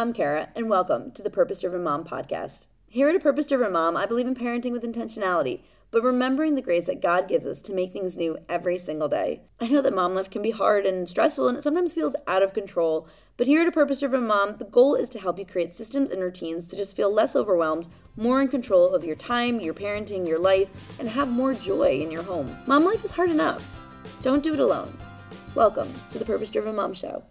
I'm Cara, and welcome to the Purpose Driven Mom podcast. Here at A Purpose Driven Mom, I believe in parenting with intentionality, but remembering the grace that God gives us to make things new every single day. I know that mom life can be hard and stressful, and it sometimes feels out of control, but here at A Purpose Driven Mom, the goal is to help you create systems and routines to just feel less overwhelmed, more in control of your time, your parenting, your life, and have more joy in your home. Mom life is hard enough. Don't do it alone. Welcome to the Purpose Driven Mom Show.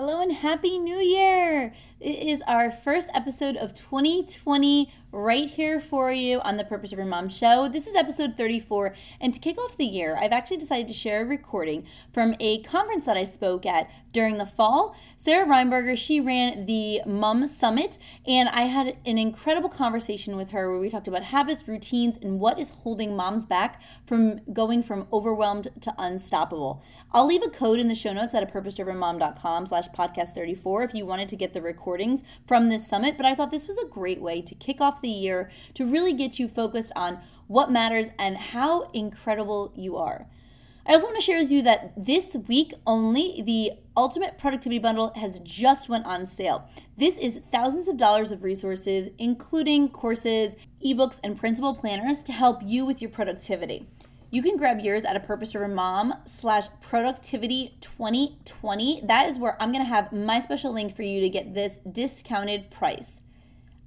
Hello and Happy New Year! It is our first episode of 2020 right here for you on the Purpose Driven Mom show. This is episode 34, and to kick off the year, I've actually decided to share a recording from a conference that I spoke at during the fall. Sarah Reinberger, she ran the Mom Summit, and I had an incredible conversation with her where we talked about habits, routines, and what is holding moms back from going from overwhelmed to unstoppable. I'll leave a code in the show notes at a purposedrivenmom.com slash podcast 34 if you wanted to get the recordings from this summit, but I thought this was a great way to kick off the year to really get you focused on what matters and how incredible you are. I also want to share with you that this week only the Ultimate Productivity Bundle has just went on sale. This is thousands of dollars of resources including courses, ebooks and printable planners to help you with your productivity. You can grab yours at a purpose driven mom slash productivity 2020. That is where I'm going to have my special link for you to get this discounted price.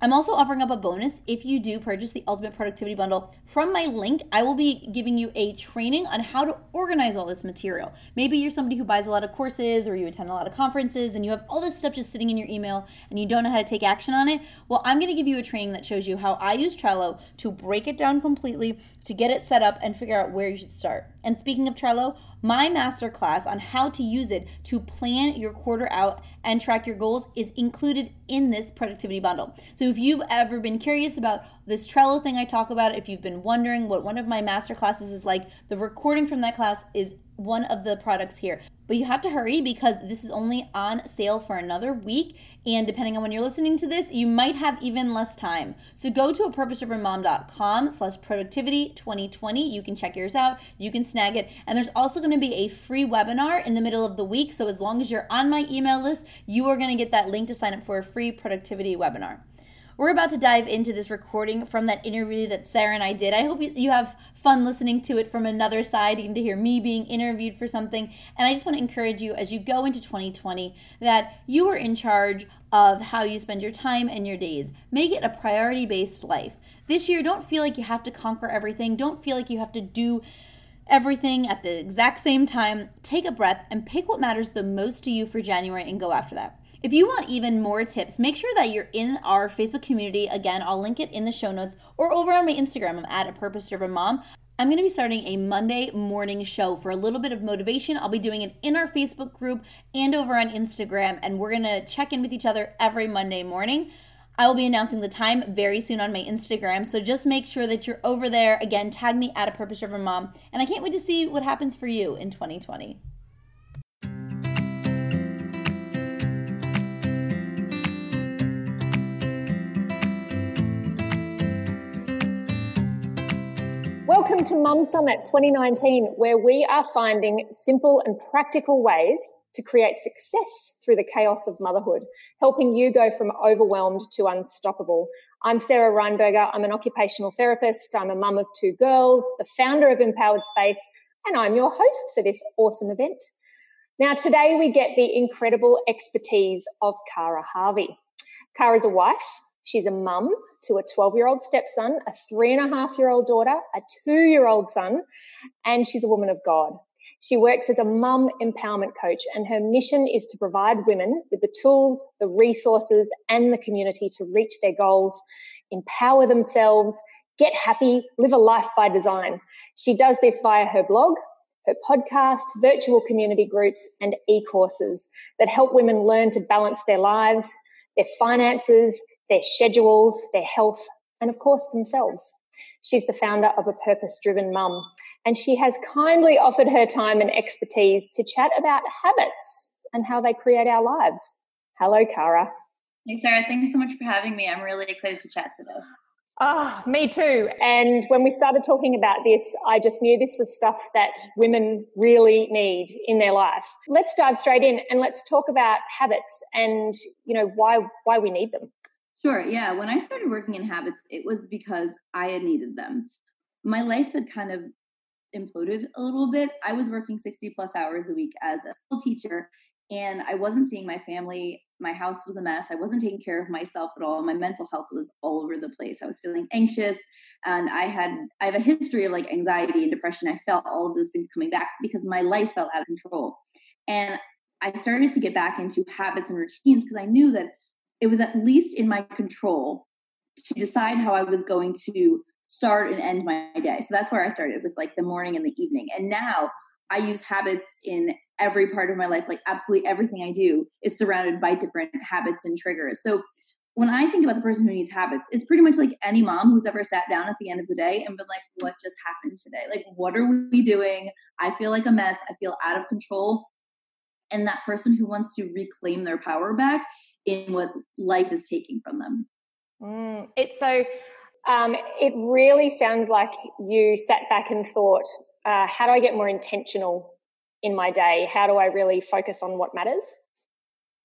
I'm also offering up a bonus if you do purchase the Ultimate Productivity Bundle. From my link, I will be giving you a training on how to organize all this material. Maybe you're somebody who buys a lot of courses or you attend a lot of conferences and you have all this stuff just sitting in your email and you don't know how to take action on it. Well, I'm going to give you a training that shows you how I use Trello to break it down completely, to get it set up and figure out where you should start. And speaking of Trello, my masterclass on how to use it to plan your quarter out and track your goals is included in this productivity bundle. So if you've ever been curious about this Trello thing I talk about, if you've been wondering what one of my master classes is like, the recording from that class is one of the products here. But you have to hurry because this is only on sale for another week. And depending on when you're listening to this, you might have even less time. So go to a purposedrivenmom.com slash productivity 2020. You can check yours out. You can snag it. And there's also going to be a free webinar in the middle of the week. So as long as you're on my email list, you are going to get that link to sign up for a free productivity webinar. We're about to dive into this recording from that interview that Sarah and I did. I hope you have fun listening to it from another side and to hear me being interviewed for something. And I just want to encourage you as you go into 2020 that you are in charge of how you spend your time and your days. Make it a priority based life. This year, don't feel like you have to conquer everything, don't feel like you have to do everything at the exact same time. Take a breath and pick what matters the most to you for January and go after that. If you want even more tips, make sure that you're in our Facebook community. Again, I'll link it in the show notes or over on my Instagram. I'm at a purpose driven mom. I'm going to be starting a Monday morning show for a little bit of motivation. I'll be doing it in our Facebook group and over on Instagram, and we're going to check in with each other every Monday morning. I will be announcing the time very soon on my Instagram, so just make sure that you're over there. Again, tag me at a purpose driven mom, and I can't wait to see what happens for you in 2020. Welcome to Mum Summit 2019, where we are finding simple and practical ways to create success through the chaos of motherhood, helping you go from overwhelmed to unstoppable. I'm Sarah Reinberger. I'm an occupational therapist. I'm a mum of two girls, the founder of Empowered Space, and I'm your host for this awesome event. Now, today we get the incredible expertise of Cara Harvey. Cara's a wife, She's a mum to a 12 year old stepson, a three and a half year old daughter, a two year old son, and she's a woman of God. She works as a mum empowerment coach, and her mission is to provide women with the tools, the resources, and the community to reach their goals, empower themselves, get happy, live a life by design. She does this via her blog, her podcast, virtual community groups, and e courses that help women learn to balance their lives, their finances, their schedules, their health, and of course themselves. She's the founder of a purpose driven mum, and she has kindly offered her time and expertise to chat about habits and how they create our lives. Hello, Cara. Hey, Sarah. Thanks so much for having me. I'm really excited to chat today. Ah, oh, me too. And when we started talking about this, I just knew this was stuff that women really need in their life. Let's dive straight in and let's talk about habits and, you know, why why we need them. Sure. Yeah. When I started working in habits, it was because I had needed them. My life had kind of imploded a little bit. I was working 60 plus hours a week as a school teacher and I wasn't seeing my family. My house was a mess. I wasn't taking care of myself at all. My mental health was all over the place. I was feeling anxious and I had I have a history of like anxiety and depression. I felt all of those things coming back because my life felt out of control. And I started to get back into habits and routines because I knew that it was at least in my control to decide how I was going to start and end my day. So that's where I started with like the morning and the evening. And now I use habits in every part of my life. Like absolutely everything I do is surrounded by different habits and triggers. So when I think about the person who needs habits, it's pretty much like any mom who's ever sat down at the end of the day and been like, what just happened today? Like, what are we doing? I feel like a mess. I feel out of control. And that person who wants to reclaim their power back in what life is taking from them. Mm, it's so, um, it really sounds like you sat back and thought, uh, how do I get more intentional in my day? How do I really focus on what matters?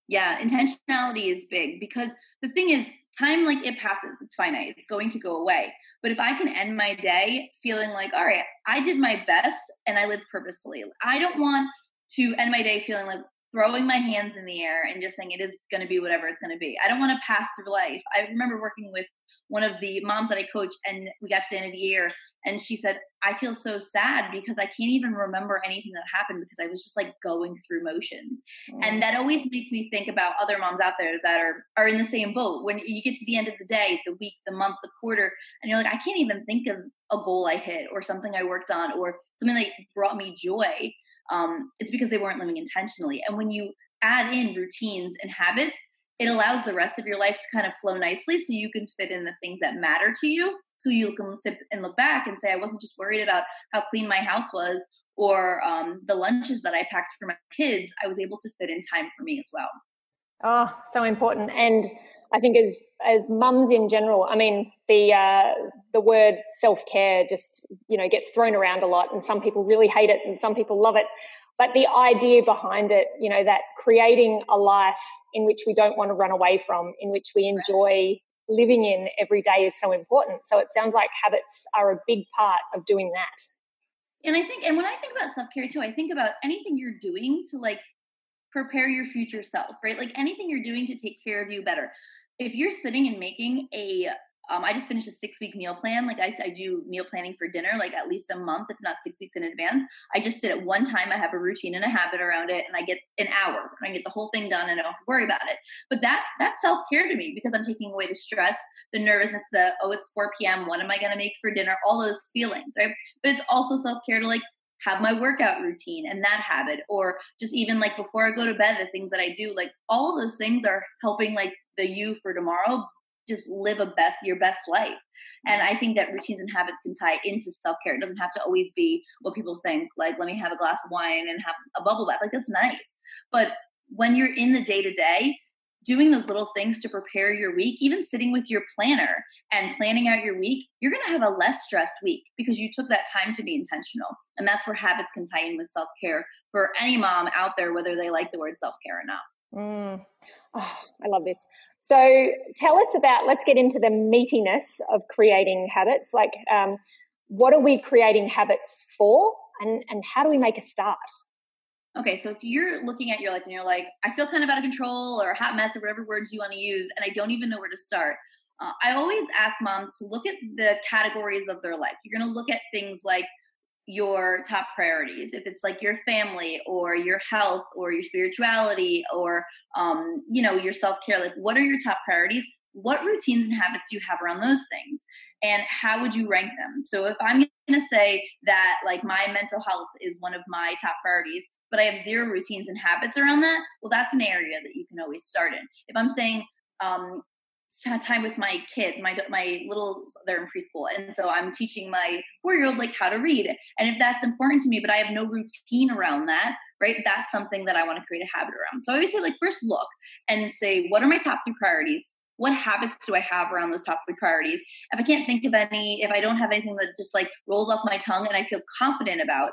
Yeah, intentionality is big because the thing is, time like it passes, it's finite, it's going to go away. But if I can end my day feeling like, all right, I did my best and I lived purposefully, I don't want to end my day feeling like throwing my hands in the air and just saying it is going to be whatever it's going to be. I don't want to pass through life. I remember working with one of the moms that I coach, and we got to the end of the year, and she said, I feel so sad because I can't even remember anything that happened because I was just like going through motions. Mm. And that always makes me think about other moms out there that are are in the same boat. When you get to the end of the day, the week, the month, the quarter, and you're like, I can't even think of a goal I hit or something I worked on or something that brought me joy. Um, it's because they weren't living intentionally. And when you add in routines and habits, it allows the rest of your life to kind of flow nicely so you can fit in the things that matter to you. So you can sit and look back and say i wasn't just worried about how clean my house was or um, the lunches that i packed for my kids. I was able to fit in time for me as well oh so important and i think as as mums in general i mean the uh, the word self-care just you know gets thrown around a lot and some people really hate it and some people love it but the idea behind it, you know, that creating a life in which we don't want to run away from, in which we enjoy living in every day is so important. So it sounds like habits are a big part of doing that. And I think, and when I think about self care too, I think about anything you're doing to like prepare your future self, right? Like anything you're doing to take care of you better. If you're sitting and making a um, I just finished a six week meal plan. Like I, I do meal planning for dinner, like at least a month, if not six weeks in advance. I just sit at one time. I have a routine and a habit around it, and I get an hour and I get the whole thing done, and I don't worry about it. But that's that's self care to me because I'm taking away the stress, the nervousness, the oh it's 4 p.m. What am I going to make for dinner? All those feelings, right? But it's also self care to like have my workout routine and that habit or just even like before i go to bed the things that i do like all those things are helping like the you for tomorrow just live a best your best life. And i think that routines and habits can tie into self-care. It doesn't have to always be what people think like let me have a glass of wine and have a bubble bath. Like that's nice. But when you're in the day to day doing those little things to prepare your week even sitting with your planner and planning out your week you're going to have a less stressed week because you took that time to be intentional and that's where habits can tie in with self-care for any mom out there whether they like the word self-care or not Mm. Oh, I love this. So tell us about, let's get into the meatiness of creating habits. Like, um, what are we creating habits for? And, and how do we make a start? Okay, so if you're looking at your life and you're like, I feel kind of out of control or a hot mess or whatever words you want to use, and I don't even know where to start, uh, I always ask moms to look at the categories of their life. You're going to look at things like your top priorities. If it's like your family or your health or your spirituality or um, you know your self-care like what are your top priorities? What routines and habits do you have around those things? And how would you rank them? So if i'm going to say that like my mental health is one of my top priorities but i have zero routines and habits around that well that's an area that you can always start in if i'm saying um, time with my kids my my little they're in preschool and so i'm teaching my four year old like how to read and if that's important to me but i have no routine around that right that's something that i want to create a habit around so i always say like first look and say what are my top three priorities what habits do I have around those top three priorities? If I can't think of any, if I don't have anything that just like rolls off my tongue and I feel confident about,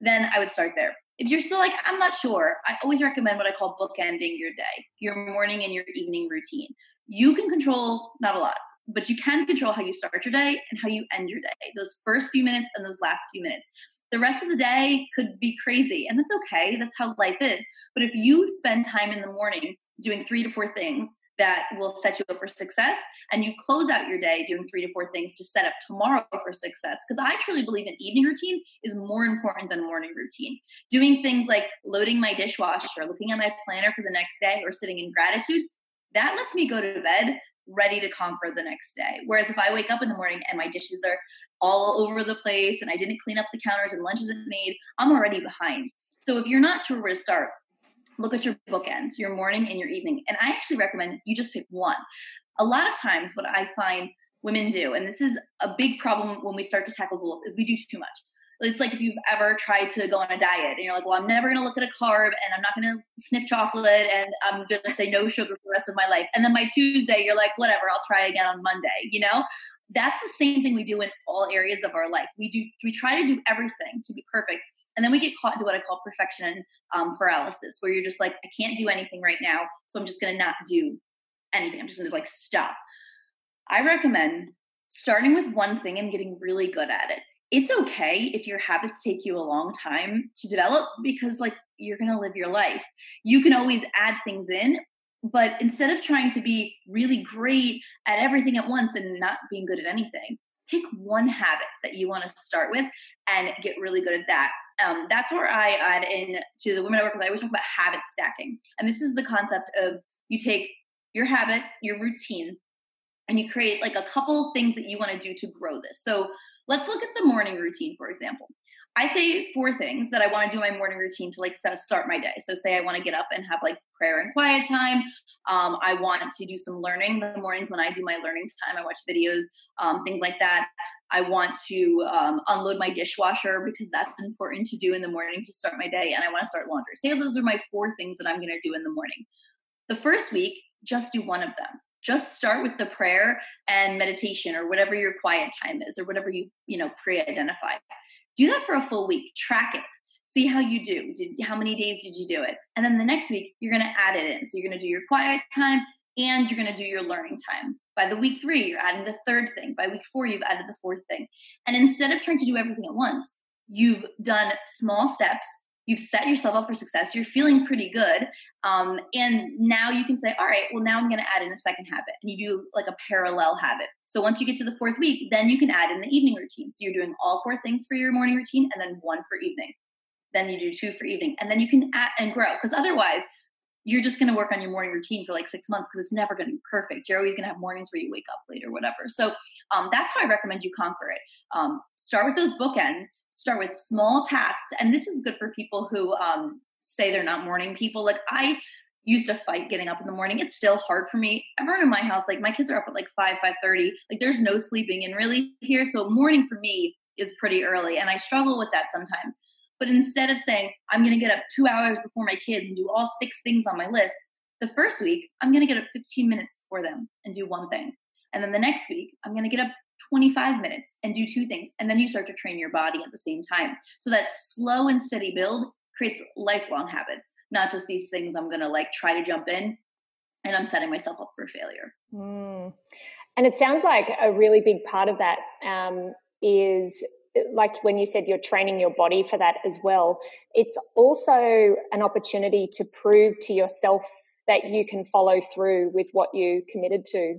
then I would start there. If you're still like, I'm not sure, I always recommend what I call bookending your day, your morning and your evening routine. You can control not a lot, but you can control how you start your day and how you end your day. Those first few minutes and those last few minutes. The rest of the day could be crazy, and that's okay. That's how life is. But if you spend time in the morning doing three to four things that will set you up for success, and you close out your day doing three to four things to set up tomorrow for success, because I truly believe an evening routine is more important than a morning routine. Doing things like loading my dishwasher, looking at my planner for the next day, or sitting in gratitude, that lets me go to bed ready to conquer the next day. Whereas if I wake up in the morning and my dishes are all over the place and I didn't clean up the counters and lunch isn't made, I'm already behind. So if you're not sure where to start, look at your bookends, your morning and your evening. And I actually recommend you just pick one. A lot of times, what I find women do, and this is a big problem when we start to tackle goals, is we do too much. It's like if you've ever tried to go on a diet and you're like, well, I'm never going to look at a carb and I'm not going to sniff chocolate and I'm going to say no sugar for the rest of my life. And then by Tuesday, you're like, whatever, I'll try again on Monday, you know? That's the same thing we do in all areas of our life. We do, we try to do everything to be perfect. And then we get caught into what I call perfection um, paralysis, where you're just like, I can't do anything right now. So I'm just going to not do anything. I'm just going to like stop. I recommend starting with one thing and getting really good at it it's okay if your habits take you a long time to develop because like you're going to live your life. You can always add things in but instead of trying to be really great at everything at once and not being good at anything pick one habit that you want to start with and get really good at that. Um, that's where i add in to the women i work with i always talk about habit stacking and this is the concept of you take your habit your routine and you create like a couple things that you want to do to grow this. So Let's look at the morning routine, for example. I say four things that I want to do my morning routine to like start my day. So, say I want to get up and have like prayer and quiet time. Um, I want to do some learning. In the mornings when I do my learning time, I watch videos, um, things like that. I want to um, unload my dishwasher because that's important to do in the morning to start my day. And I want to start laundry. Say those are my four things that I'm going to do in the morning. The first week, just do one of them just start with the prayer and meditation or whatever your quiet time is or whatever you you know pre-identify. Do that for a full week. Track it. See how you do. Did, how many days did you do it? And then the next week you're going to add it in. So you're going to do your quiet time and you're going to do your learning time. By the week three you're adding the third thing. By week four you've added the fourth thing. And instead of trying to do everything at once you've done small steps you've set yourself up for success you're feeling pretty good um, and now you can say all right well now i'm going to add in a second habit and you do like a parallel habit. So once you get to the fourth week then you can add in the evening routine. So you're doing all four things for your morning routine and then one for evening. Then you do two for evening and then you can add and grow because otherwise you're just going to work on your morning routine for like six months because it's never going to be perfect. You're always going to have mornings where you wake up late or whatever. So um, that's how I recommend you conquer it. Um, start with those bookends, start with small tasks. And this is good for people who um, say they're not morning people. Like I used to fight getting up in the morning. It's still hard for me. Everyone in my house, like my kids are up at like 5, 5.30. Like there's no sleeping in really here. So morning for me is pretty early. And I struggle with that sometimes. But instead of saying, I'm going to get up two hours before my kids and do all six things on my list, the first week, I'm going to get up 15 minutes before them and do one thing. And then the next week, I'm going to get up 25 minutes and do two things. And then you start to train your body at the same time. So that slow and steady build creates lifelong habits, not just these things I'm going to like try to jump in and I'm setting myself up for failure. Mm. And it sounds like a really big part of that um, is like when you said you're training your body for that as well, it's also an opportunity to prove to yourself that you can follow through with what you committed to.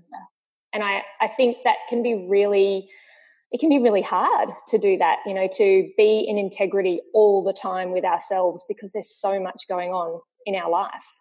And I, I think that can be really, it can be really hard to do that, you know, to be in integrity all the time with ourselves because there's so much going on in our life.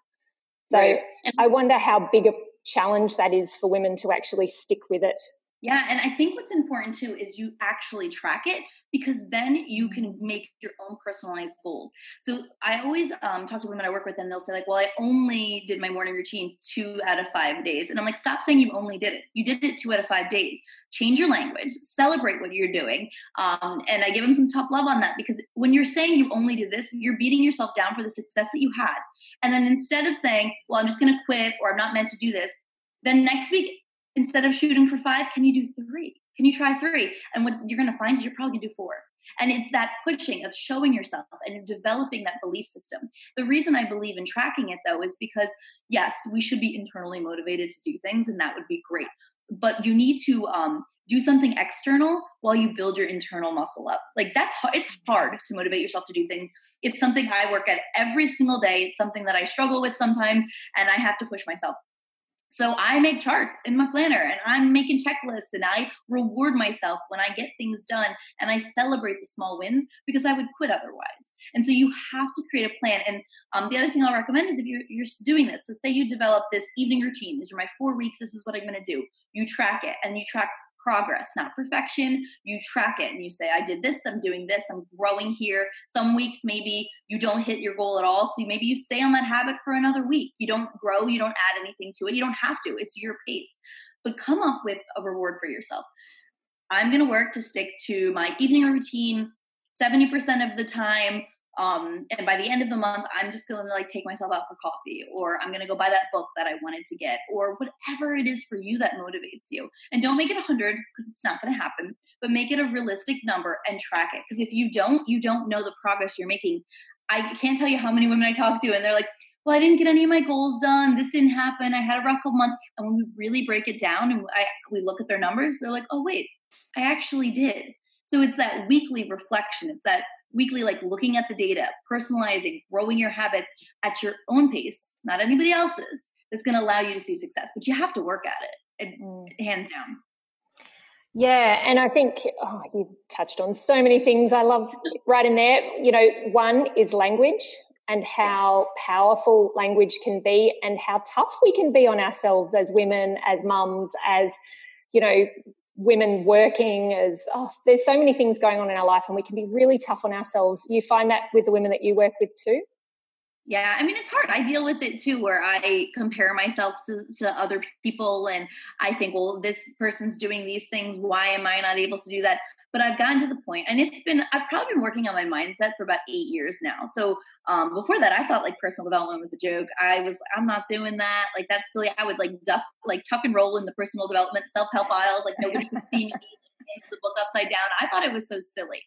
So right. I wonder how big a challenge that is for women to actually stick with it yeah, and I think what's important too is you actually track it because then you can mm-hmm. make your own personalized goals. So I always um, talk to women I work with, and they'll say like, "Well, I only did my morning routine two out of five days," and I'm like, "Stop saying you only did it. You did it two out of five days. Change your language. Celebrate what you're doing." Um, and I give them some tough love on that because when you're saying you only did this, you're beating yourself down for the success that you had. And then instead of saying, "Well, I'm just going to quit," or "I'm not meant to do this," Then next week, instead of shooting for five, can you do three? Can you try three? And what you're going to find is you're probably going to do four. And it's that pushing of showing yourself and developing that belief system. The reason I believe in tracking it though is because, yes, we should be internally motivated to do things, and that would be great. But you need to um, do something external while you build your internal muscle up. Like that's it's hard to motivate yourself to do things. It's something I work at every single day. It's something that I struggle with sometimes, and I have to push myself. So I make charts in my planner and I'm making checklists and I reward myself when I get things done and I celebrate the small wins because I would quit otherwise. And so you have to create a plan. And um, the other thing I'll recommend is if you're, you're doing this, so say you develop this evening routine, these are my four weeks, this is what I'm going to do. You track it and you track progress, not perfection. You track it and you say, I did this, I'm doing this, I'm growing here. Some weeks maybe you don't hit your goal at all. So maybe you stay on that habit for another week. You don't grow, you don't add anything to it. You don't have to, it's your pace. But come up with a reward for yourself. I'm going to work to stick to my evening routine 70% of the time um, and by the end of the month i'm just gonna like take myself out for coffee or i'm gonna go buy that book that i wanted to get or whatever it is for you that motivates you and don't make it 100 because it's not gonna happen but make it a realistic number and track it because if you don't you don't know the progress you're making i can't tell you how many women i talk to and they're like well, I didn't get any of my goals done. This didn't happen. I had a rough couple months. And when we really break it down and I, we look at their numbers, they're like, oh, wait, I actually did. So it's that weekly reflection. It's that weekly, like looking at the data, personalizing, growing your habits at your own pace, not anybody else's, that's going to allow you to see success. But you have to work at it, mm. hands down. Yeah, and I think oh, you touched on so many things I love right in there. You know, one is language and how powerful language can be and how tough we can be on ourselves as women, as mums, as, you know, women working as oh there's so many things going on in our life and we can be really tough on ourselves you find that with the women that you work with too yeah, I mean, it's hard. I deal with it too, where I compare myself to, to other people and I think, well, this person's doing these things. Why am I not able to do that? But I've gotten to the point, and it's been, I've probably been working on my mindset for about eight years now. So um, before that, I thought like personal development was a joke. I was, I'm not doing that. Like, that's silly. I would like duck, like tuck and roll in the personal development self help aisles. Like, nobody could see me the book upside down. I thought it was so silly.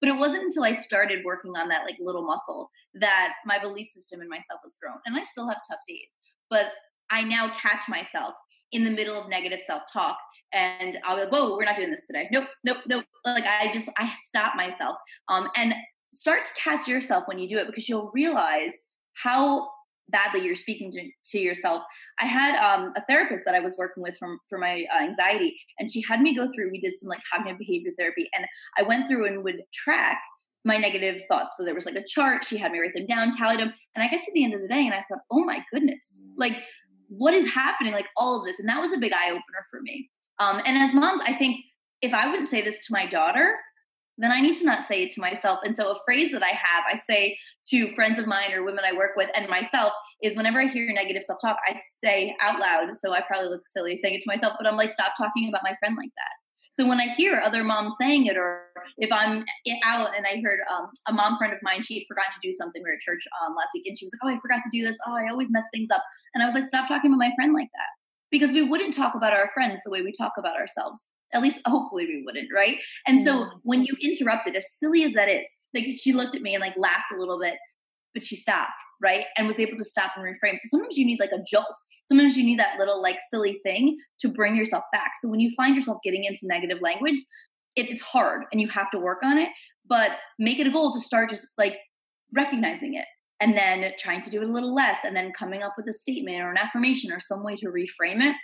But it wasn't until I started working on that like little muscle that my belief system in myself has grown. And I still have tough days. But I now catch myself in the middle of negative self-talk and I'll be like, whoa, we're not doing this today. Nope, nope, nope. Like I just I stop myself. Um and start to catch yourself when you do it because you'll realize how badly you're speaking to, to yourself. I had um, a therapist that I was working with from for my uh, anxiety, and she had me go through. We did some like cognitive behavior therapy, and I went through and would track my negative thoughts. So there was like a chart. She had me write them down, tally them, and I got to the end of the day, and I thought, oh my goodness, like what is happening? Like all of this, and that was a big eye opener for me. Um, and as moms, I think if I wouldn't say this to my daughter, then I need to not say it to myself. And so, a phrase that I have, I say to friends of mine or women I work with and myself is whenever I hear negative self talk, I say out loud. So, I probably look silly saying it to myself, but I'm like, stop talking about my friend like that. So, when I hear other moms saying it, or if I'm out and I heard um, a mom friend of mine, she forgot to do something. We were at church um, last week and she was like, Oh, I forgot to do this. Oh, I always mess things up. And I was like, Stop talking about my friend like that. Because we wouldn't talk about our friends the way we talk about ourselves. At least hopefully we wouldn't right? And so mm-hmm. when you interrupted as silly as that is like she looked at me and like laughed a little bit but she stopped right and was able to stop and reframe. So sometimes you need like a jolt. Sometimes you need that little like silly thing to bring yourself back. So when you find yourself getting into negative language it, it's hard and you have to work on it but make it a goal to start just like recognizing it and then trying to do it a little less and then coming up with a statement or an affirmation or some way to reframe it.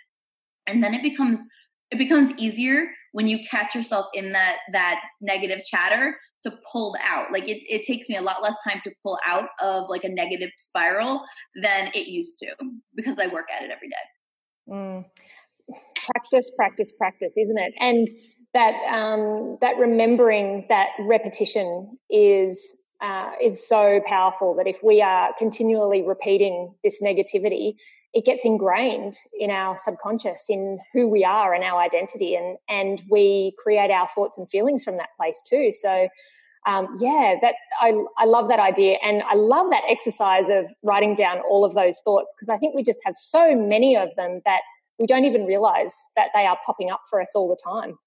And then it becomes it becomes easier when you catch yourself in that that negative chatter to pull out. Like it, it takes me a lot less time to pull out of like a negative spiral than it used to because i work at it every day. Mm. practice practice practice isn't it? And that um, that remembering that repetition is uh, is so powerful that if we are continually repeating this negativity it gets ingrained in our subconscious in who we are and our identity and and we create our thoughts and feelings from that place too so um, yeah that I, I love that idea and i love that exercise of writing down all of those thoughts because i think we just have so many of them that we don't even realize that they are popping up for us all the time.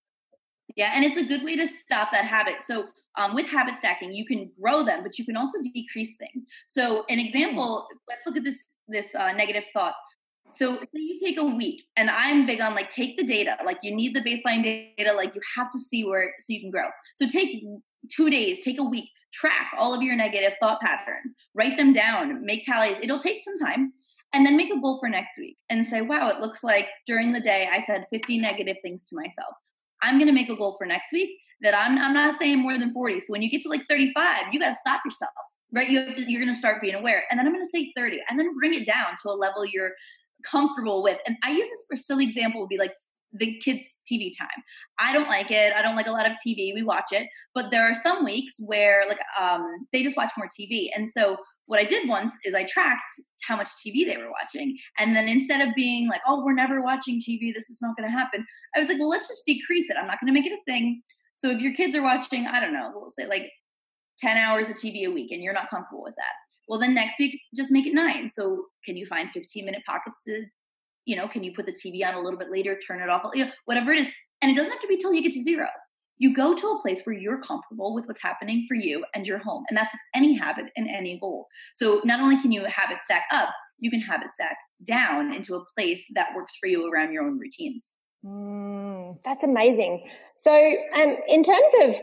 Yeah, and it's a good way to stop that habit. So, um, with habit stacking, you can grow them, but you can also decrease things. So, an example, let's look at this this uh, negative thought. So, say you take a week, and I'm big on like take the data. Like you need the baseline data. Like you have to see where so you can grow. So, take two days, take a week, track all of your negative thought patterns, write them down, make tallies. It'll take some time. And then make a goal for next week and say, wow, it looks like during the day I said 50 negative things to myself. I'm going to make a goal for next week that I'm, I'm not saying more than 40. So when you get to like 35, you got to stop yourself, right? You have to, you're going to start being aware. And then I'm going to say 30 and then bring it down to a level you're comfortable with. And I use this for silly example would be like the kids TV time. I don't like it. I don't like a lot of TV. We watch it, but there are some weeks where like um they just watch more TV. And so what I did once is I tracked how much TV they were watching. And then instead of being like, oh, we're never watching TV, this is not going to happen, I was like, well, let's just decrease it. I'm not going to make it a thing. So if your kids are watching, I don't know, we'll say like 10 hours of TV a week and you're not comfortable with that, well, then next week, just make it nine. So can you find 15 minute pockets to, you know, can you put the TV on a little bit later, turn it off, you know, whatever it is. And it doesn't have to be till you get to zero you go to a place where you're comfortable with what's happening for you and your home. And that's any habit and any goal. So not only can you habit stack up, you can habit stack down into a place that works for you around your own routines. Mm, that's amazing. So, um, in terms of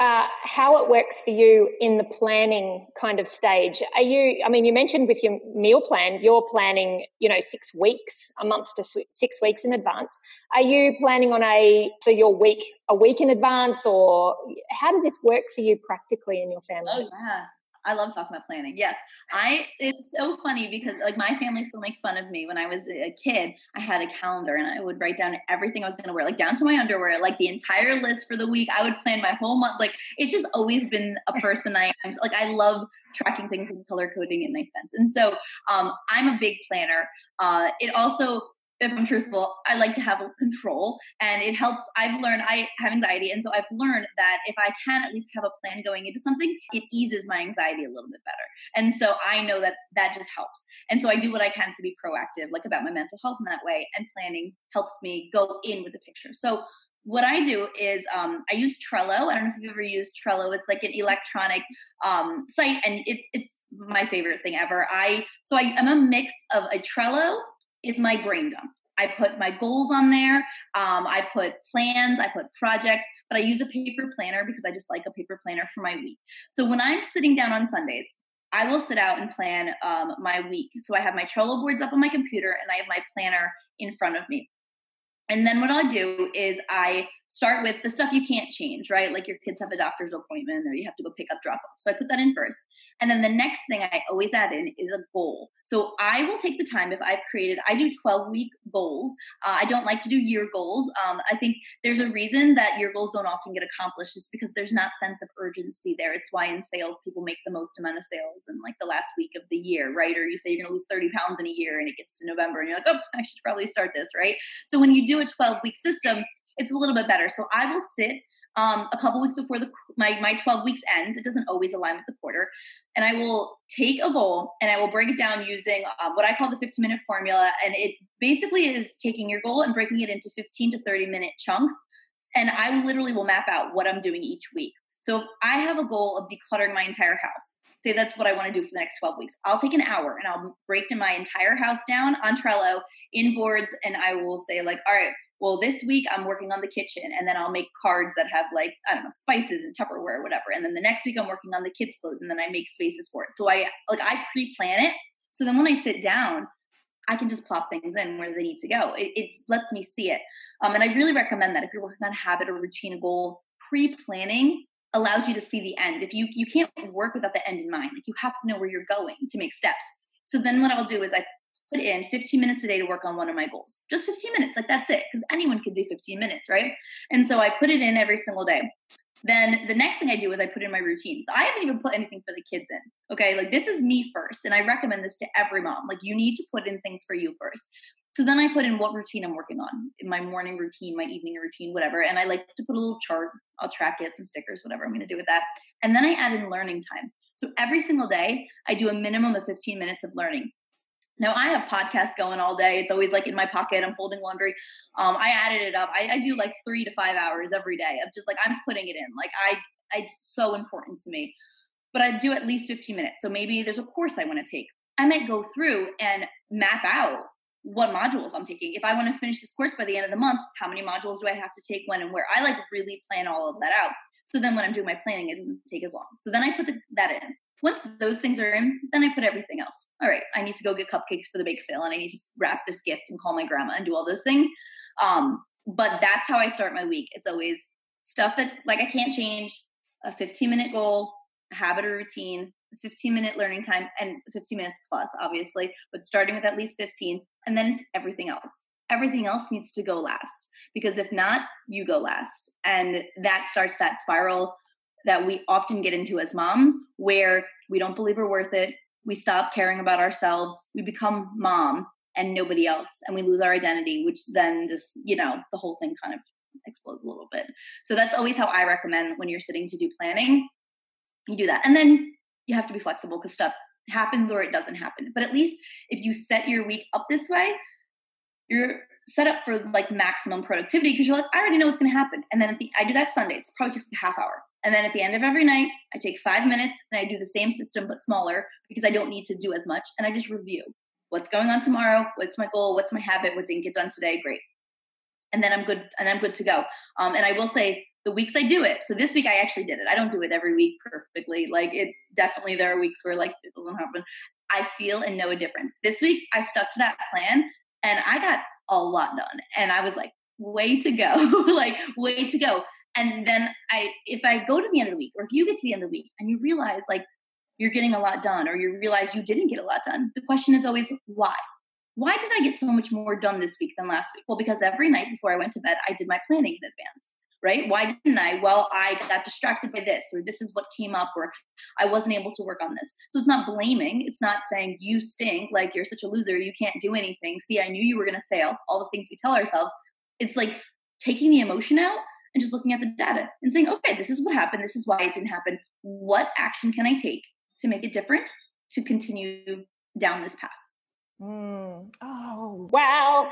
uh, how it works for you in the planning kind of stage. Are you, I mean, you mentioned with your meal plan, you're planning, you know, six weeks, a month to six weeks in advance. Are you planning on a, for your week, a week in advance, or how does this work for you practically in your family? Oh, yeah. I love talking about planning. Yes. I it's so funny because like my family still makes fun of me. When I was a kid, I had a calendar and I would write down everything I was gonna wear, like down to my underwear, like the entire list for the week. I would plan my whole month. Like it's just always been a person I am like I love tracking things and color coding in my sense. And so um, I'm a big planner. Uh, it also if I'm truthful, I like to have control and it helps. I've learned I have anxiety. And so I've learned that if I can at least have a plan going into something, it eases my anxiety a little bit better. And so I know that that just helps. And so I do what I can to be proactive, like about my mental health in that way. And planning helps me go in with the picture. So what I do is um, I use Trello. I don't know if you've ever used Trello. It's like an electronic um, site, and it's it's my favorite thing ever. I so I, I'm a mix of a Trello is my brain dump. I put my goals on there. Um, I put plans, I put projects, but I use a paper planner because I just like a paper planner for my week. So when I'm sitting down on Sundays, I will sit out and plan um, my week. So I have my Trello boards up on my computer and I have my planner in front of me. And then what I'll do is I start with the stuff you can't change, right? Like your kids have a doctor's appointment or you have to go pick up drop off. So I put that in first. And then the next thing I always add in is a goal. So I will take the time if I've created, I do 12 week goals. Uh, I don't like to do year goals. Um, I think there's a reason that your goals don't often get accomplished is because there's not sense of urgency there. It's why in sales people make the most amount of sales in like the last week of the year, right? Or you say you're going to lose 30 pounds in a year and it gets to November and you're like, oh, I should probably start this, right? So when you do a 12 week system, it's a little bit better. So I will sit um, a couple weeks before the my my 12 weeks ends. It doesn't always align with the quarter, and I will take a goal and I will break it down using um, what I call the 15 minute formula, and it basically is taking your goal and breaking it into 15 to 30 minute chunks. And I literally will map out what I'm doing each week. So I have a goal of decluttering my entire house. Say that's what I want to do for the next 12 weeks. I'll take an hour and I'll break my entire house down on Trello in boards and I will say like, all right, well, this week I'm working on the kitchen and then I'll make cards that have like, I don't know, spices and Tupperware or whatever. And then the next week I'm working on the kids' clothes and then I make spaces for it. So I like I pre-plan it. So then when I sit down, I can just plop things in where they need to go. It, it lets me see it. Um, and I really recommend that if you're working on habit or routine goal, pre-planning allows you to see the end. If you you can't work without the end in mind, like you have to know where you're going to make steps. So then what I'll do is I put in 15 minutes a day to work on one of my goals. Just 15 minutes, like that's it, because anyone can do 15 minutes, right? And so I put it in every single day. Then the next thing I do is I put in my routines. I haven't even put anything for the kids in. Okay, like this is me first, and I recommend this to every mom. Like you need to put in things for you first. So then I put in what routine I'm working on my morning routine, my evening routine, whatever. And I like to put a little chart. I'll track it, some stickers, whatever I'm going to do with that. And then I add in learning time. So every single day, I do a minimum of 15 minutes of learning. Now I have podcasts going all day. It's always like in my pocket. I'm folding laundry. Um, I added it up. I, I do like three to five hours every day of just like I'm putting it in. Like I, it's so important to me. But I do at least 15 minutes. So maybe there's a course I want to take. I might go through and map out what modules I'm taking. If I want to finish this course by the end of the month, how many modules do I have to take when and where? I like really plan all of that out. So then when I'm doing my planning, it doesn't take as long. So then I put the, that in. Once those things are in, then I put everything else. All right, I need to go get cupcakes for the bake sale and I need to wrap this gift and call my grandma and do all those things. Um, but that's how I start my week. It's always stuff that like I can't change, a 15 minute goal, a habit or routine, 15 minute learning time, and 15 minutes plus, obviously, but starting with at least 15, and then it's everything else. Everything else needs to go last because if not, you go last. And that starts that spiral that we often get into as moms where we don't believe we're worth it. We stop caring about ourselves. We become mom and nobody else. And we lose our identity, which then just, you know, the whole thing kind of explodes a little bit. So that's always how I recommend when you're sitting to do planning. You do that. And then you have to be flexible because stuff happens or it doesn't happen. But at least if you set your week up this way, you're set up for like maximum productivity because you're like, I already know what's going to happen. And then the, I do that Sundays, probably just a half hour. And then at the end of every night, I take five minutes and I do the same system but smaller because I don't need to do as much. And I just review what's going on tomorrow, what's my goal, what's my habit, what didn't get done today, great. And then I'm good and I'm good to go. Um, and I will say the weeks I do it. So this week I actually did it. I don't do it every week perfectly. Like it definitely there are weeks where like it doesn't happen. I feel and know a difference. This week I stuck to that plan and I got a lot done. And I was like, way to go. like way to go. And then I if I go to the end of the week, or if you get to the end of the week and you realize like you're getting a lot done, or you realize you didn't get a lot done, the question is always why? Why did I get so much more done this week than last week? Well, because every night before I went to bed, I did my planning in advance right? Why didn't I? Well, I got distracted by this, or this is what came up, or I wasn't able to work on this. So it's not blaming. It's not saying you stink, like you're such a loser, you can't do anything. See, I knew you were going to fail. All the things we tell ourselves. It's like taking the emotion out and just looking at the data and saying, okay, this is what happened. This is why it didn't happen. What action can I take to make it different to continue down this path? Mm. Oh, wow.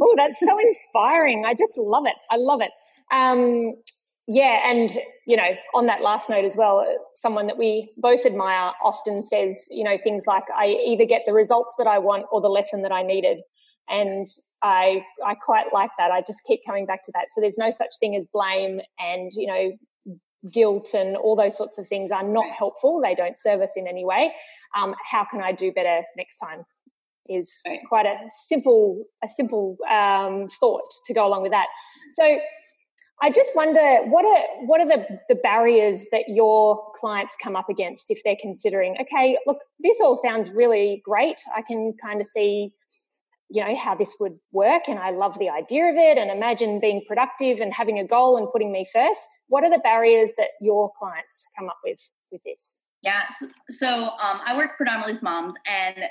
Oh, that's so inspiring. I just love it. I love it. Um, yeah, and you know, on that last note as well, someone that we both admire often says, you know, things like, "I either get the results that I want or the lesson that I needed," and I I quite like that. I just keep coming back to that. So there's no such thing as blame, and you know, guilt and all those sorts of things are not helpful. They don't serve us in any way. Um, how can I do better next time? Is right. quite a simple a simple um, thought to go along with that. So I just wonder what are what are the, the barriers that your clients come up against if they're considering, okay, look, this all sounds really great. I can kind of see, you know, how this would work and I love the idea of it and imagine being productive and having a goal and putting me first. What are the barriers that your clients come up with with this? Yeah. So um, I work predominantly with moms, and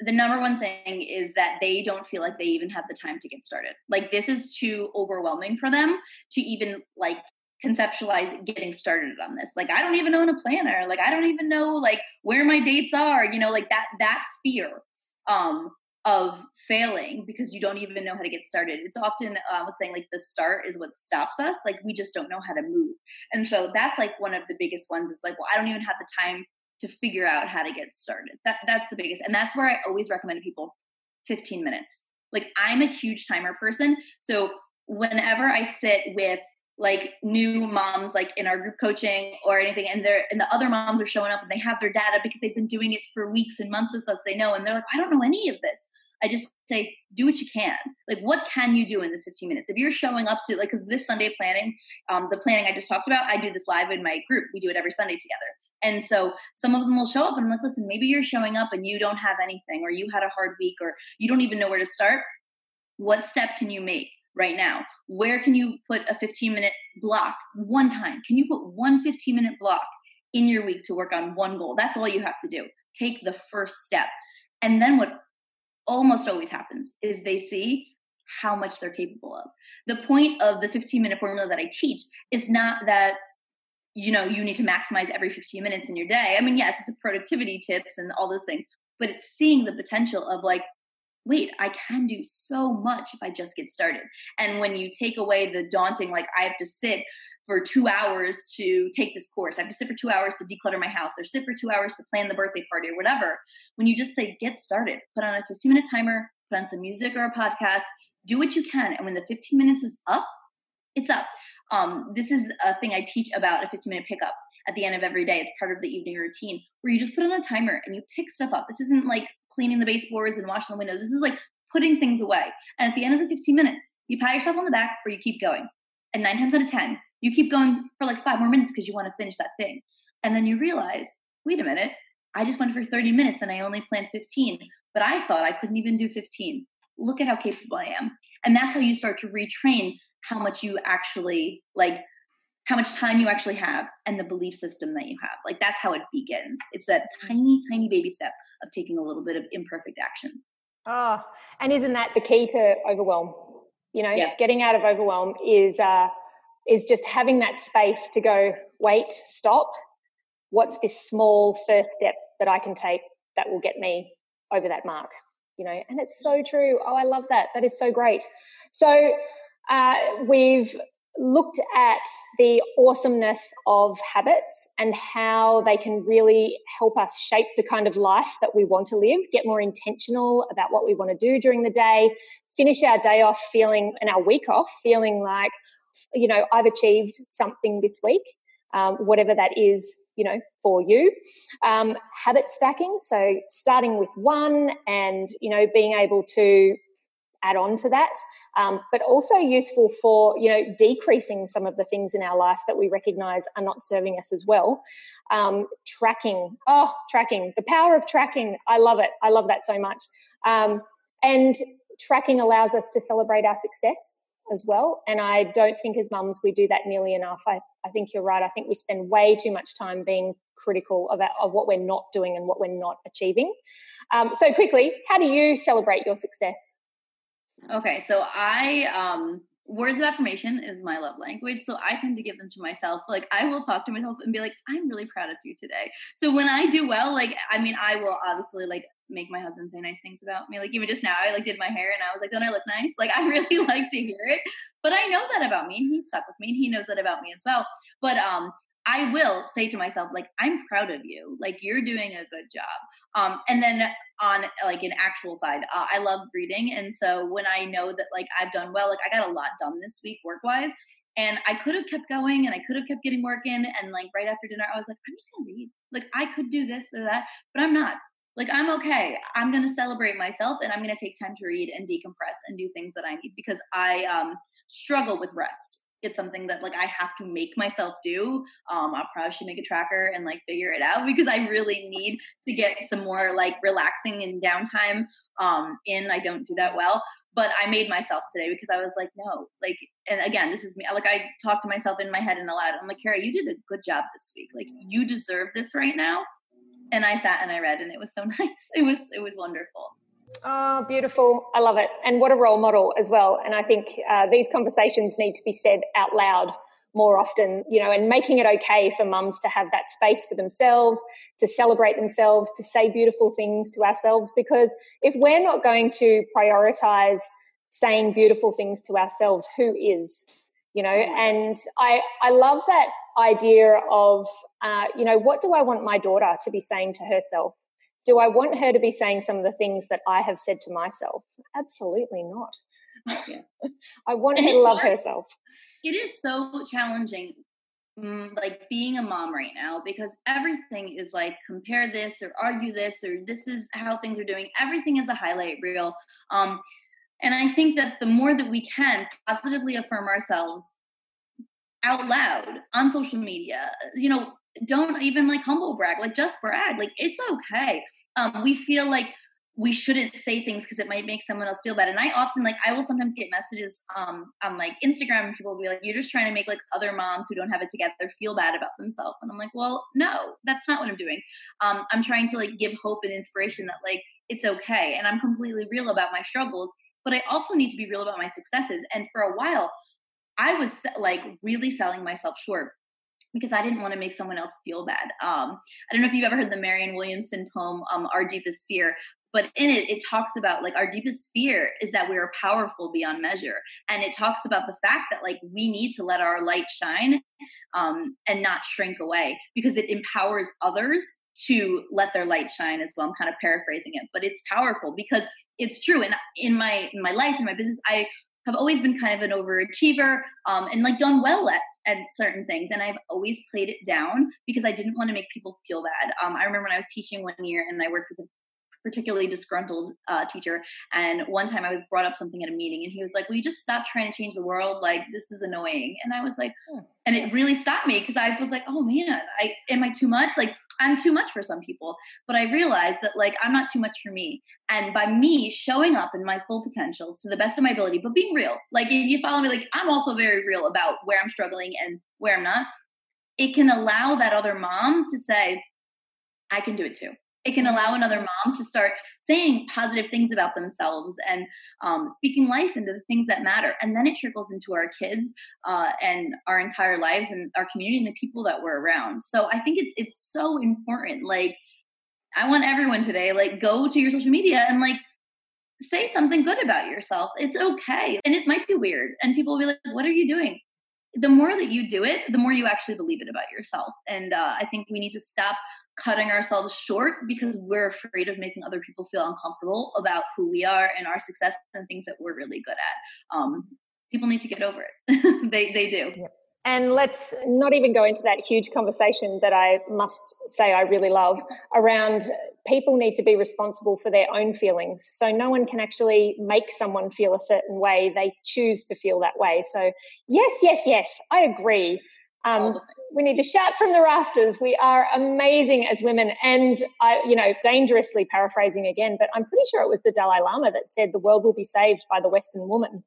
the number one thing is that they don't feel like they even have the time to get started. Like this is too overwhelming for them to even like conceptualize getting started on this. Like I don't even know in a planner. Like I don't even know like where my dates are. You know, like that that fear um, of failing because you don't even know how to get started. It's often uh, saying like the start is what stops us. Like we just don't know how to move, and so that's like one of the biggest ones. It's like well, I don't even have the time to figure out how to get started. That that's the biggest, and that's where I always recommend people 15 minutes. Like I'm a huge timer person, so whenever I sit with like new moms like in our group coaching or anything and they're and the other moms are showing up and they have their data because they've been doing it for weeks and months with us they know and they're like i don't know any of this I just say, do what you can. Like, what can you do in this 15 minutes? If you're showing up to, like, because this Sunday planning, um, the planning I just talked about, I do this live in my group. We do it every Sunday together. And so some of them will show up and I'm like, listen, maybe you're showing up and you don't have anything, or you had a hard week, or you don't even know where to start. What step can you make right now? Where can you put a 15 minute block one time? Can you put one 15 minute block in your week to work on one goal? That's all you have to do. Take the first step. And then what almost always happens is they see how much they're capable of. The point of the 15 minute formula that I teach is not that you know you need to maximize every 15 minutes in your day. I mean, yes, it's a productivity tips and all those things, but it's seeing the potential of like wait, I can do so much if I just get started. And when you take away the daunting, like I have to sit for two hours to take this course, I have to sit for two hours to declutter my house, or sit for two hours to plan the birthday party or whatever. When you just say, get started, put on a 15 minute timer, put on some music or a podcast, do what you can. And when the 15 minutes is up, it's up. Um, this is a thing I teach about a 15 minute pickup at the end of every day. It's part of the evening routine where you just put on a timer and you pick stuff up. This isn't like cleaning the baseboards and washing the windows. This is like putting things away. And at the end of the 15 minutes, you pat yourself on the back or you keep going. And nine times out of 10, you keep going for like five more minutes because you want to finish that thing. And then you realize, wait a minute, I just went for 30 minutes and I only planned 15, but I thought I couldn't even do 15. Look at how capable I am. And that's how you start to retrain how much you actually like how much time you actually have and the belief system that you have. Like that's how it begins. It's that tiny, tiny baby step of taking a little bit of imperfect action. Oh, and isn't that the key to overwhelm? You know, getting out of overwhelm is uh, is just having that space to go, wait, stop. What's this small first step that I can take that will get me over that mark? You know, and it's so true. Oh, I love that. That is so great. So uh, we've looked at the awesomeness of habits and how they can really help us shape the kind of life that we want to live, get more intentional about what we want to do during the day, finish our day off feeling and our week off feeling like, you know, I've achieved something this week. Um, whatever that is, you know, for you. Um, habit stacking, so starting with one and, you know, being able to add on to that um, but also useful for you know decreasing some of the things in our life that we recognize are not serving us as well. Um, tracking. Oh tracking. The power of tracking. I love it. I love that so much. Um, and tracking allows us to celebrate our success as well. And i don't think as mums we do that nearly enough. I, I think you're right. I think we spend way too much time being critical of, of what we're not doing and what we're not achieving. Um, so quickly how do you celebrate your success Okay, so I um words of affirmation is my love language so i tend to give them to myself like i will talk to myself and be like i'm really proud of you today. So when i do well like i mean i will obviously like make my husband say nice things about me like even just now i like did my hair and i was like don't i look nice? Like i really like to hear it but i know that about me and he stuck with me and he knows that about me as well but um I will say to myself, like, I'm proud of you. Like, you're doing a good job. Um, and then on like an actual side, uh, I love reading. And so when I know that like I've done well, like I got a lot done this week work wise, and I could have kept going and I could have kept getting work in. And like right after dinner, I was like, I'm just gonna read. Like I could do this or that, but I'm not. Like I'm okay. I'm gonna celebrate myself and I'm gonna take time to read and decompress and do things that I need because I um struggle with rest it's something that like I have to make myself do. Um, I'll probably should make a tracker and like figure it out because I really need to get some more like relaxing and downtime um, in. I don't do that well, but I made myself today because I was like, no, like, and again, this is me. Like I talked to myself in my head and aloud. I'm like, Cara, you did a good job this week. Like you deserve this right now. And I sat and I read, and it was so nice. It was it was wonderful. Oh, beautiful. I love it. And what a role model as well. And I think uh, these conversations need to be said out loud more often, you know, and making it okay for mums to have that space for themselves, to celebrate themselves, to say beautiful things to ourselves. Because if we're not going to prioritize saying beautiful things to ourselves, who is? You know, and I, I love that idea of, uh, you know, what do I want my daughter to be saying to herself? Do I want her to be saying some of the things that I have said to myself? Absolutely not. Yeah. I want and her to love hard. herself. It is so challenging mm, like being a mom right now because everything is like compare this or argue this or this is how things are doing everything is a highlight reel um and i think that the more that we can positively affirm ourselves out loud on social media you know don't even like humble brag, like just brag. Like it's okay. Um, we feel like we shouldn't say things because it might make someone else feel bad. And I often like I will sometimes get messages um on like Instagram and people will be like, You're just trying to make like other moms who don't have it together feel bad about themselves. And I'm like, Well, no, that's not what I'm doing. Um, I'm trying to like give hope and inspiration that like it's okay. And I'm completely real about my struggles, but I also need to be real about my successes. And for a while, I was like really selling myself short because I didn't want to make someone else feel bad. Um, I don't know if you've ever heard the Marianne Williamson poem, um, Our Deepest Fear, but in it it talks about like our deepest fear is that we are powerful beyond measure and it talks about the fact that like we need to let our light shine um, and not shrink away because it empowers others to let their light shine as well i'm kind of paraphrasing it but it's powerful because it's true and in my in my life in my business i have always been kind of an overachiever um, and like done well at, at certain things and i've always played it down because i didn't want to make people feel bad um, i remember when i was teaching one year and i worked with a particularly disgruntled uh, teacher. And one time I was brought up something at a meeting and he was like, Will you just stop trying to change the world? Like, this is annoying. And I was like, oh. and it really stopped me because I was like, Oh man, I am I too much? Like, I'm too much for some people. But I realized that like I'm not too much for me. And by me showing up in my full potentials to the best of my ability, but being real, like if you follow me, like I'm also very real about where I'm struggling and where I'm not. It can allow that other mom to say, I can do it too it can allow another mom to start saying positive things about themselves and um, speaking life into the things that matter. And then it trickles into our kids uh, and our entire lives and our community and the people that we're around. So i think it's it's so important like i want everyone today like go to your social media and like say something good about yourself. It's okay. And it might be weird and people will be like what are you doing? The more that you do it the more you actually believe it about yourself. And uh, i think we need to stop cutting ourselves short because we're afraid of making other people feel uncomfortable about who we are and our success and things that we're really good at. Um, people need to get over it. they they do. Yep. And let's not even go into that huge conversation that I must say I really love around people need to be responsible for their own feelings. So no one can actually make someone feel a certain way. They choose to feel that way. So yes, yes, yes, I agree. Um, we need to shout from the rafters. We are amazing as women. And I, you know, dangerously paraphrasing again, but I'm pretty sure it was the Dalai Lama that said the world will be saved by the Western woman.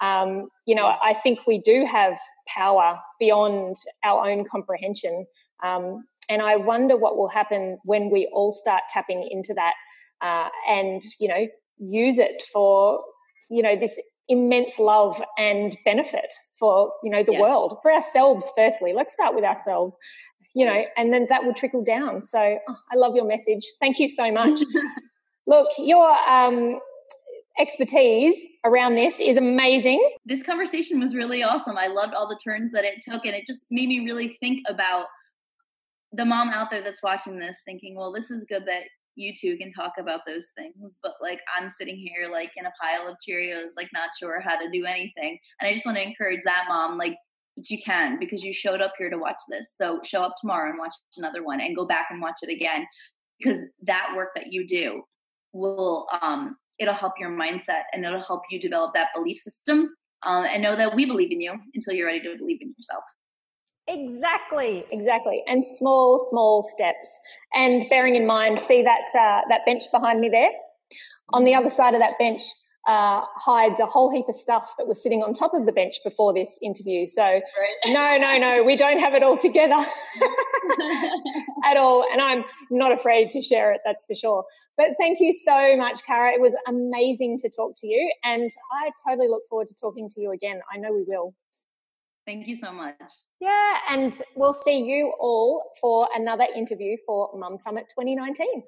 Um, you know, I think we do have power beyond our own comprehension. Um, and I wonder what will happen when we all start tapping into that uh, and, you know, use it for, you know, this immense love and benefit for you know the yeah. world for ourselves firstly. Let's start with ourselves you know and then that will trickle down. So oh, i love your message. Thank you so much. Look your um, expertise around this is amazing. This conversation was really awesome. I loved all the turns that it took and it just made me really think about the mom out there that's watching this thinking well this is good that you two can talk about those things but like i'm sitting here like in a pile of cheerios like not sure how to do anything and i just want to encourage that mom like but you can because you showed up here to watch this so show up tomorrow and watch another one and go back and watch it again because that work that you do will um it'll help your mindset and it'll help you develop that belief system um, and know that we believe in you until you're ready to believe in yourself Exactly, exactly, and small, small steps. And bearing in mind, see that uh, that bench behind me there. On the other side of that bench uh, hides a whole heap of stuff that was sitting on top of the bench before this interview. So, no, no, no, we don't have it all together at all. And I'm not afraid to share it, that's for sure. But thank you so much, Cara. It was amazing to talk to you. And I totally look forward to talking to you again. I know we will. Thank you so much. Yeah, and we'll see you all for another interview for Mum Summit 2019.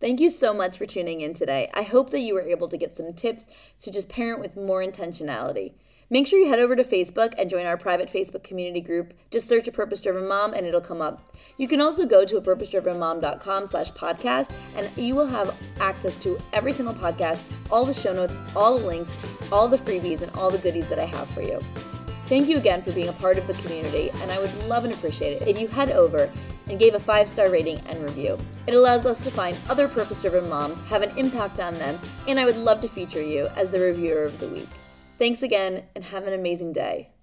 Thank you so much for tuning in today. I hope that you were able to get some tips to just parent with more intentionality. Make sure you head over to Facebook and join our private Facebook community group. Just search a purpose driven mom and it'll come up. You can also go to a purpose driven mom.com slash podcast and you will have access to every single podcast, all the show notes, all the links, all the freebies, and all the goodies that I have for you. Thank you again for being a part of the community, and I would love and appreciate it if you head over and gave a five star rating and review. It allows us to find other purpose driven moms, have an impact on them, and I would love to feature you as the reviewer of the week. Thanks again, and have an amazing day.